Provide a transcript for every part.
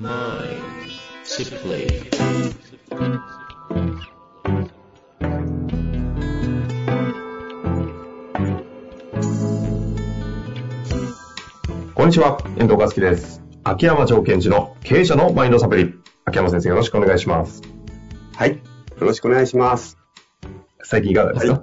こんにちは、遠藤和樹です。秋山条件時の経営者のマインドサプリ。秋山先生よろしくお願いします。はい。よろしくお願いします。最近いかがですか、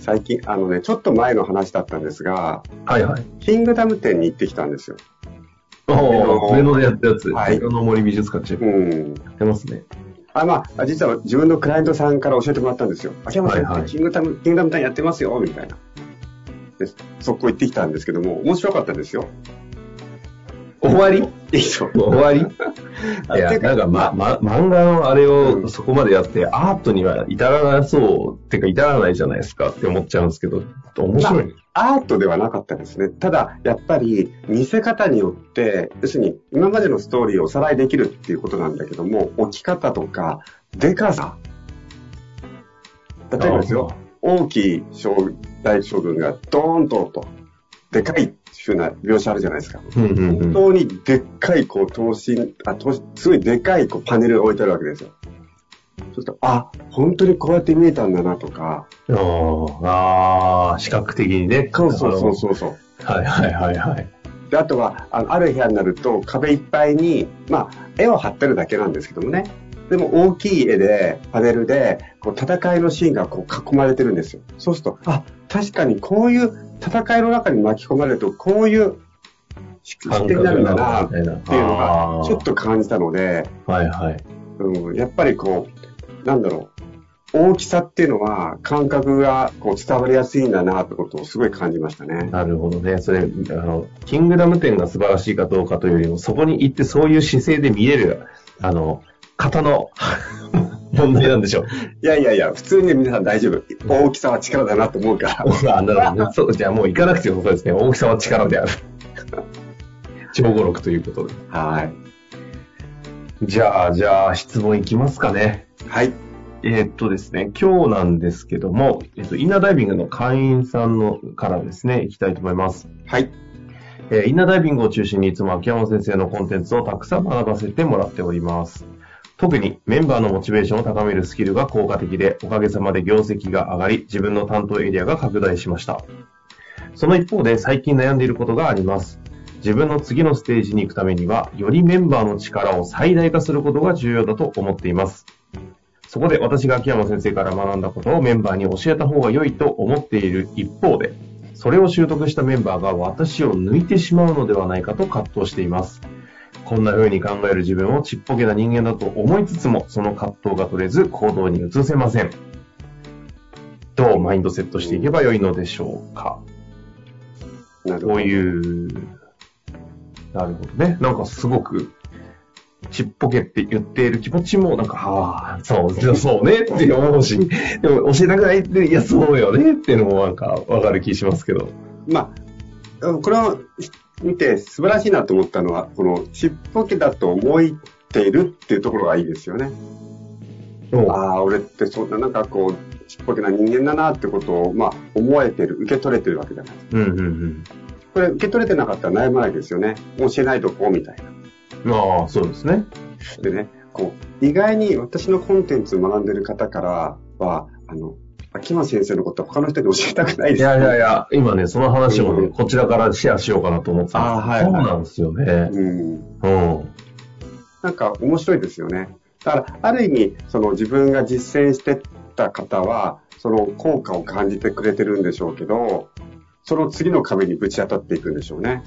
最近、あのね、ちょっと前の話だったんですが、はい、はいキングダム店に行ってきたんですよ。上野でやったやつ。はい上野の森美術館チェうん。やってますね。あ、まあ、実は自分のクライアントさんから教えてもらったんですよ。秋山さんはいはいキングダム、キングダム店やってますよ、みたいな。で、そこ行ってきたんですけども、面白かったですよ。終わり？いいそう。終わり？いや、なんか、ま、ま、漫画のあれうんをそこまでやって、アートには至らなそう、ってか至らないじゃないですかって思っちゃうんですけど、面白い。アートではなかったですね。ただ、やっぱり見せ方によって、要するに今までのストーリーをおさらいできるっていうことなんだけども、置き方とか、でかさ。例えばですよ、大きい将大将軍がドーンとと、でかいっていうふうな描写あるじゃないですか。本当にでっかい、こう、等身、あ、等身すごいでかい、こう、パネルが置いてあるわけですよ。そうすると、あ、本当にこうやって見えたんだなとか、あーあー、視覚的にね。そうそうそうそう。はいはいはいはい。で、あとは、あのある部屋になると壁いっぱいに、まあ、絵を貼ってるだけなんですけどもね。でも大きい絵で、パネルで、こう戦いのシーンがこう囲まれてるんですよ。そうすると、あ、確かにこういう戦いの中に巻き込まれると、こういう視点になるんだな、っていうのが、ちょっと感じたので、はいはい。うん、やっぱりこう、なんだろう。大きさっていうのは感覚がこう伝わりやすいんだなってことをすごい感じましたね。なるほどね。それ、あの、キングダム店が素晴らしいかどうかというよりも、そこに行ってそういう姿勢で見える、あの、方の問題なんでしょう。いやいやいや、普通に皆さん大丈夫。大きさは力だなと思うから。あなるほどね。そう、じゃあもう行かなくてもそうですね。大きさは力である。超語録ということで。はい。じゃあ、じゃあ、質問いきますかね。はい。えーっとですね、今日なんですけども、えっと、インナーダイビングの会員さんのからですね、いきたいと思います。はい。えーインナーダイビングを中心にいつも秋山先生のコンテンツをたくさん学ばせてもらっております。特にメンバーのモチベーションを高めるスキルが効果的で、おかげさまで業績が上がり、自分の担当エリアが拡大しました。その一方で最近悩んでいることがあります。自分の次のステージに行くためには、よりメンバーの力を最大化することが重要だと思っています。そこで私が秋山先生から学んだことをメンバーに教えた方が良いと思っている一方で、それを習得したメンバーが私を抜いてしまうのではないかと葛藤しています。こんな風に考える自分をちっぽけな人間だと思いつつも、その葛藤が取れず行動に移せません。どうマインドセットしていけば良いのでしょうか。なるほど。こういう、なるほどね。なんかすごく、ちっぽけって言っている気持ちも、なんか、はあ、そう、そうねって思うし、でも教えたくないって、いや、そうよねっていうのもなんかわかる気しますけど。まあ、これを見て素晴らしいなと思ったのは、このちっぽけだと思っているっていうところがいいですよね。もああ、俺ってそんななんかこう、ちっぽけな人間だなってことを、まあ、思えてる、受け取れてるわけじゃないですか。う、うんうんこれ、受け取れてなかったら悩まないですよね。教えないとこうみたいな。うん。ああ、そうですね。でね、こう、意外に私のコンテンツを学んでる方からは、あの、秋山先生のことは他の人に教えたくないです、いやいやいや、今ね、その話もね、うんこちらからシェアしようかなと思ってたんですあーはいはいそうなんですよね。うん。うん。なんか面白いですよね。だから、ある意味、その自分が実践してた方は、その効果を感じてくれてるんでしょうけど、その次の壁にぶち当たっていくんでしょうね。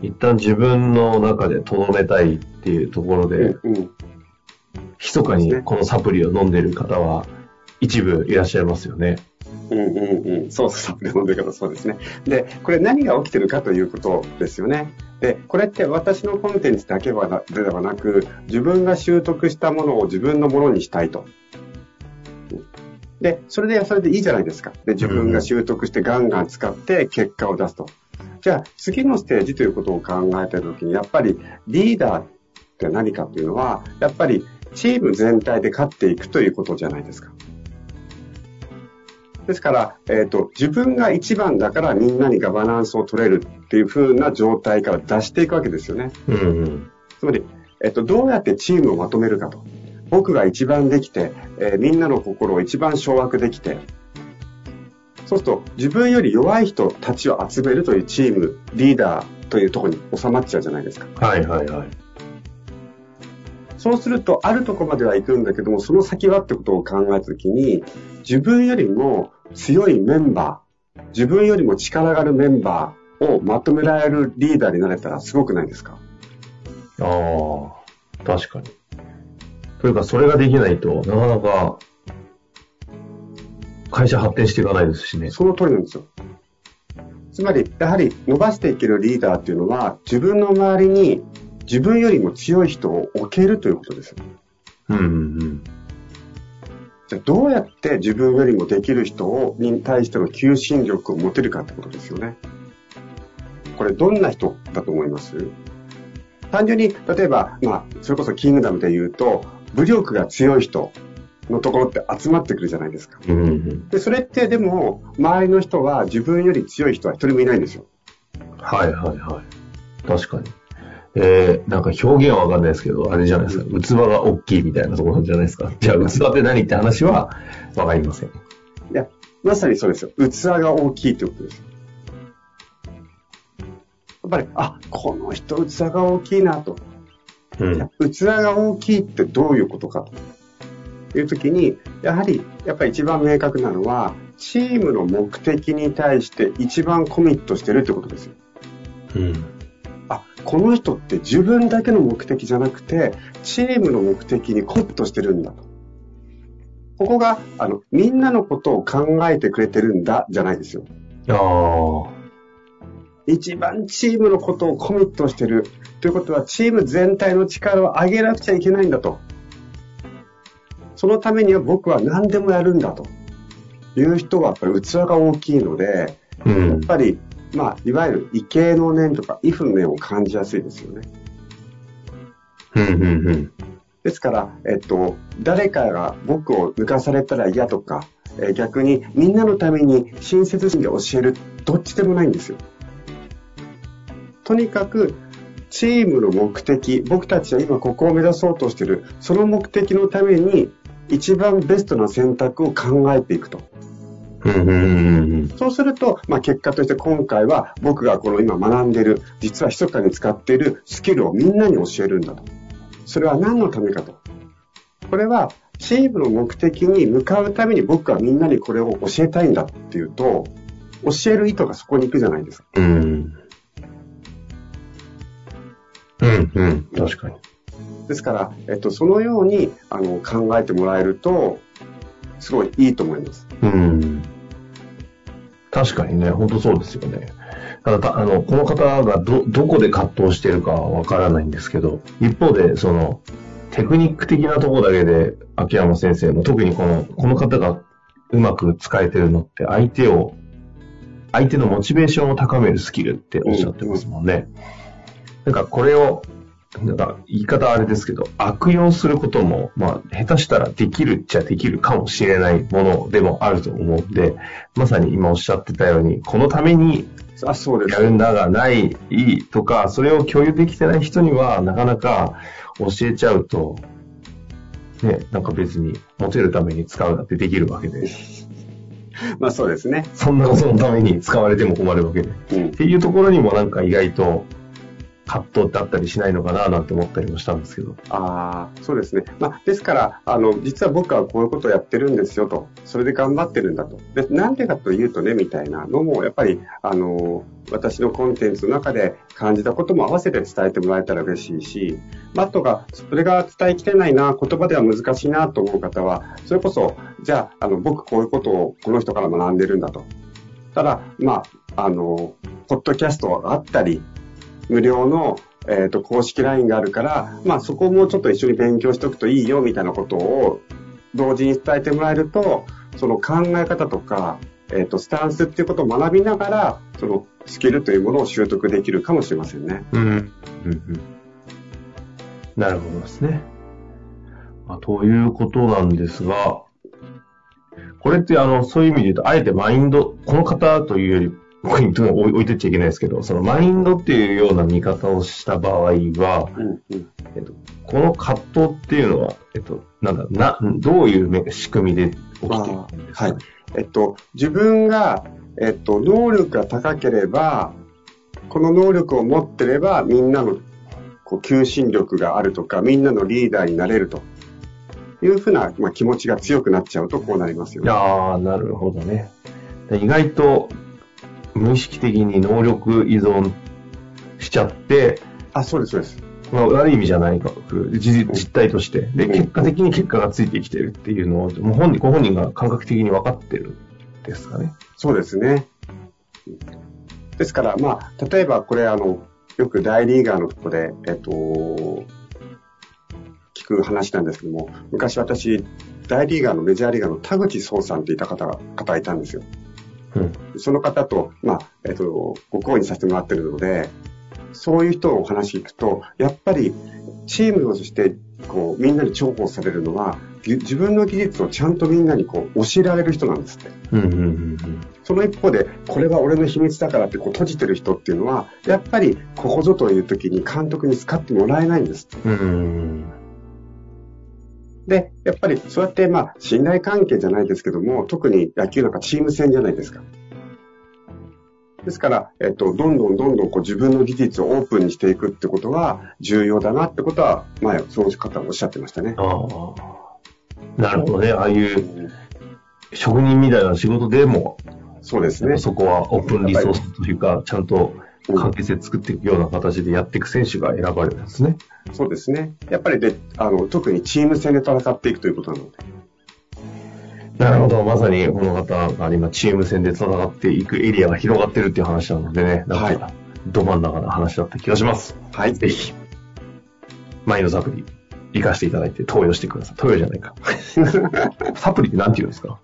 一旦自分の中で留めたいっていうところで、うんうん。密かにこのサプリを飲んでる方は一部いらっしゃいますよね。うんうんうん。そうそう、サプリ飲んで方そうですね。で、これ何が起きてるかということですよね。で、これって私のコンテンツだけではなではなく、自分が習得したものを自分のものにしたいと。で、それで、それでいいじゃないですか。で、自分が習得してガンガン使って結果を出すと。じゃあ、次のステージということを考えたときに、やっぱりリーダーって何かというのは、やっぱりチーム全体で勝っていくということじゃないですか。ですから、えっ、と、自分が一番だからみんなにガバナンスを取れるっていう風な状態から出していくわけですよね。うんうん。つまり、えっと、どうやってチームをまとめるかと。僕が一番できて、えーみんなの心を一番掌握できて、そうすると自分より弱い人たちを集めるというチーム、リーダーというところに収まっちゃうじゃないですか。はいはいはい。そうすると、あるところまでは行くんだけども、その先はってことを考えたときに、自分よりも強いメンバー、自分よりも力があるメンバーをまとめられるリーダーになれたらすごくないですか？ああ、確かに。というか、それができないとなかなか会社発展していかないですしね。その通りなんですよ。つまり、やはり伸ばしていけるリーダーっていうのは、自分の周りに自分よりも強い人を置けるということですよ。うんうんうん。じゃあどうやって自分よりもできる人をに対しての求心力を持てるかってことですよね。これどんな人だと思います？単純に、例えば、まあ、それこそキングダムで言うと、武力が強い人のところって集まってくるじゃないですか。うんうん、で、それってでも、周りの人は自分より強い人は一人もいないんですよ。はいはいはい。確かに。えー、なんか表現はわかんないですけど、あれじゃないですか。器が大きいみたいなところじゃないですか。じゃあ器って何って話はわかりません。いや、まさにそうですよ。器が大きいということですよ。やっぱり、あ、この人器が大きいなと。うん。器が大きいってどういうことかというときに、やはり、やっぱり一番明確なのは、チームの目的に対して一番コミットしてるってことですよ。うん。あ、この人って自分だけの目的じゃなくて、チームの目的にコミットしてるんだと。ここが、あの、みんなのことを考えてくれてるんだ、じゃないですよ。ああ。一番チームのことをコミットしてる。ということは、チーム全体の力を上げなくちゃいけないんだと。そのためには僕は何でもやるんだと。いう人はやっぱり器が大きいので、うやっん。ぱり、まあ、いわゆる畏敬の念とか、畏怖の念を感じやすいですよね。うんうんうん。ですから、えっと、誰かが僕を抜かされたら嫌とか、えー逆にみんなのために親切心で教える、どっちでもないんですよ。とにかく、チームの目的、僕たちは今ここを目指そうとしている、その目的のために一番ベストな選択を考えていくと。うんうんうんうん。そうすると、まあ、結果として今回は僕がこの今学んでいる、実は密かに使っているスキルをみんなに教えるんだと。それは何のためかと。これはチームの目的に向かうために僕はみんなにこれを教えたいんだっていうと、教える意図がそこに行くじゃないですか。うん。うんうん。確かに。ですから、えっと、そのようにあの考えてもらえると、すごいいいと思います。うん。確かにね、本当そうですよね。ただあの、この方がど、どこで葛藤してるかはわからないんですけど、一方で、その、テクニック的なところだけで、秋山先生の、特にこの、この方がうまく使えてるのって、相手を、相手のモチベーションを高めるスキルっておっしゃってますもんね。なんかこれを、なんか言い方あれですけど、悪用することも、まあ、下手したらできるっちゃできるかもしれないものでもあると思うんで、まさに今おっしゃってたように、このためにあ、そうです。やるんだがない、とか、それを共有できてない人には、なかなか教えちゃうと、ね、なんか別にモテるために使うだってできるわけで、まあそうですね。そんなことのために使われても困るわけで。っうん。ていうところにもなんか意外と葛藤ってあったりしないのかななんて思ったりもしたんですけど。ああ、そうですね。まあ、ですから、あの、実は僕はこういうことをやってるんですよと。それで頑張ってるんだと。で、なんでかというとね、みたいなのも、やっぱり、あの、私のコンテンツの中で感じたことも合わせて伝えてもらえたら嬉しいし、まああとが、それが伝えきれないな、言葉では難しいなと思う方は、それこそ、じゃあ、あの、僕こういうことをこの人から学んでるんだと。ただ、まあ、あの、ポッドキャストがあったり、無料の、えっ、と、公式 LINE があるから、まあそこもちょっと一緒に勉強しておくといいよみたいなことを同時に伝えてもらえると、その考え方とか、えっ、と、スタンスっていうことを学びながら、そのスキルというものを習得できるかもしれませんね。うん。うんうん。なるほどですね。まあ、ということなんですが、これってあの、そういう意味で言うと、あえてマインド、この方というより、ここに置いてっちゃいけないですけど、そのマインドっていうような見方をした場合は、うんうんえっと、この葛藤っていうのは、えっと、なんだ、な、どういう仕組みで起きてるんですか、はい。えっと、自分が、えっと、能力が高ければ、この能力を持ってれば、みんなのこう求心力があるとか、みんなのリーダーになれるというふうな、まあ、気持ちが強くなっちゃうとこうなりますよね。ああ、なるほどね。意外と無意識的に能力依存しちゃって、あ、そうです、そうです。まあ、悪い意味じゃないか、実実態として。で、結果的に結果がついてきてるっていうのを、もう本人、ご本人が感覚的に分かってるんですかね。そうですね。ですから、まあ、例えばこれ、あの、よく大リーガーのとこで、えっと、聞く話なんですけども、昔私、大リーガーのメジャーリーガーの田口壮さんっていた方が、方がいたんですよ。うん。その方と、まあ、えっと、ご講演させてもらってるので、そういう人のお話聞くと、やっぱり、チームとして、こう、みんなに重宝されるのは、ぎ自分の技術をちゃんとみんなにこう、教えられる人なんですって。うん、うん、うん。その一方で、これは俺の秘密だからってこう閉じてる人っていうのは、やっぱりここぞという時に監督に使ってもらえないんです。うん。うん。で、やっぱりそうやってまあ信頼関係じゃないですけども、特に野球なんかチーム戦じゃないですか。ですから、えっと、どんどんどんどんこう自分の技術をオープンにしていくってことは重要だなってことは、前、その方もおっしゃってましたね。ああ。なるほどね。ああいう職人みたいな仕事でも、そうですね。そこはオープンリソースというか、ちゃんと関係性作っていくような形でやっていく選手が選ばれるんですね。そうですね。やっぱりで、あの、特にチーム戦で戦っていくということなので。なるほど。まさにこの方が今チーム戦で戦っていくエリアが広がってるっていう話なのでね、なんか、ど真ん中の話だった気がします。はい。ぜひ、マインドサプリ、活かしていただいて投与してください。投与じゃないか。サプリって何て言うんですか？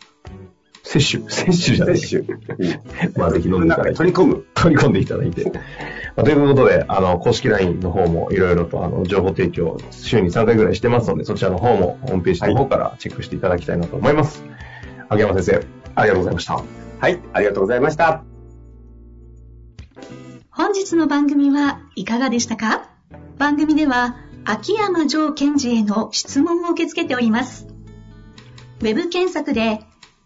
摂取摂取じゃない摂取。うんまあぜひ飲んでいただいて取り込む。取り込んでいただいて。まあということで、あの、公式 LINE の方もいろいろとあの情報提供、週に3回ぐらいしてますので、そちらの方もホームページの方からチェックしていただきたいなと思います。秋山先生、ありがとうございました。はい。ありがとうございました。本日の番組はいかがでしたか？番組では秋山城賢治への質問を受け付けております。ウェブ検索で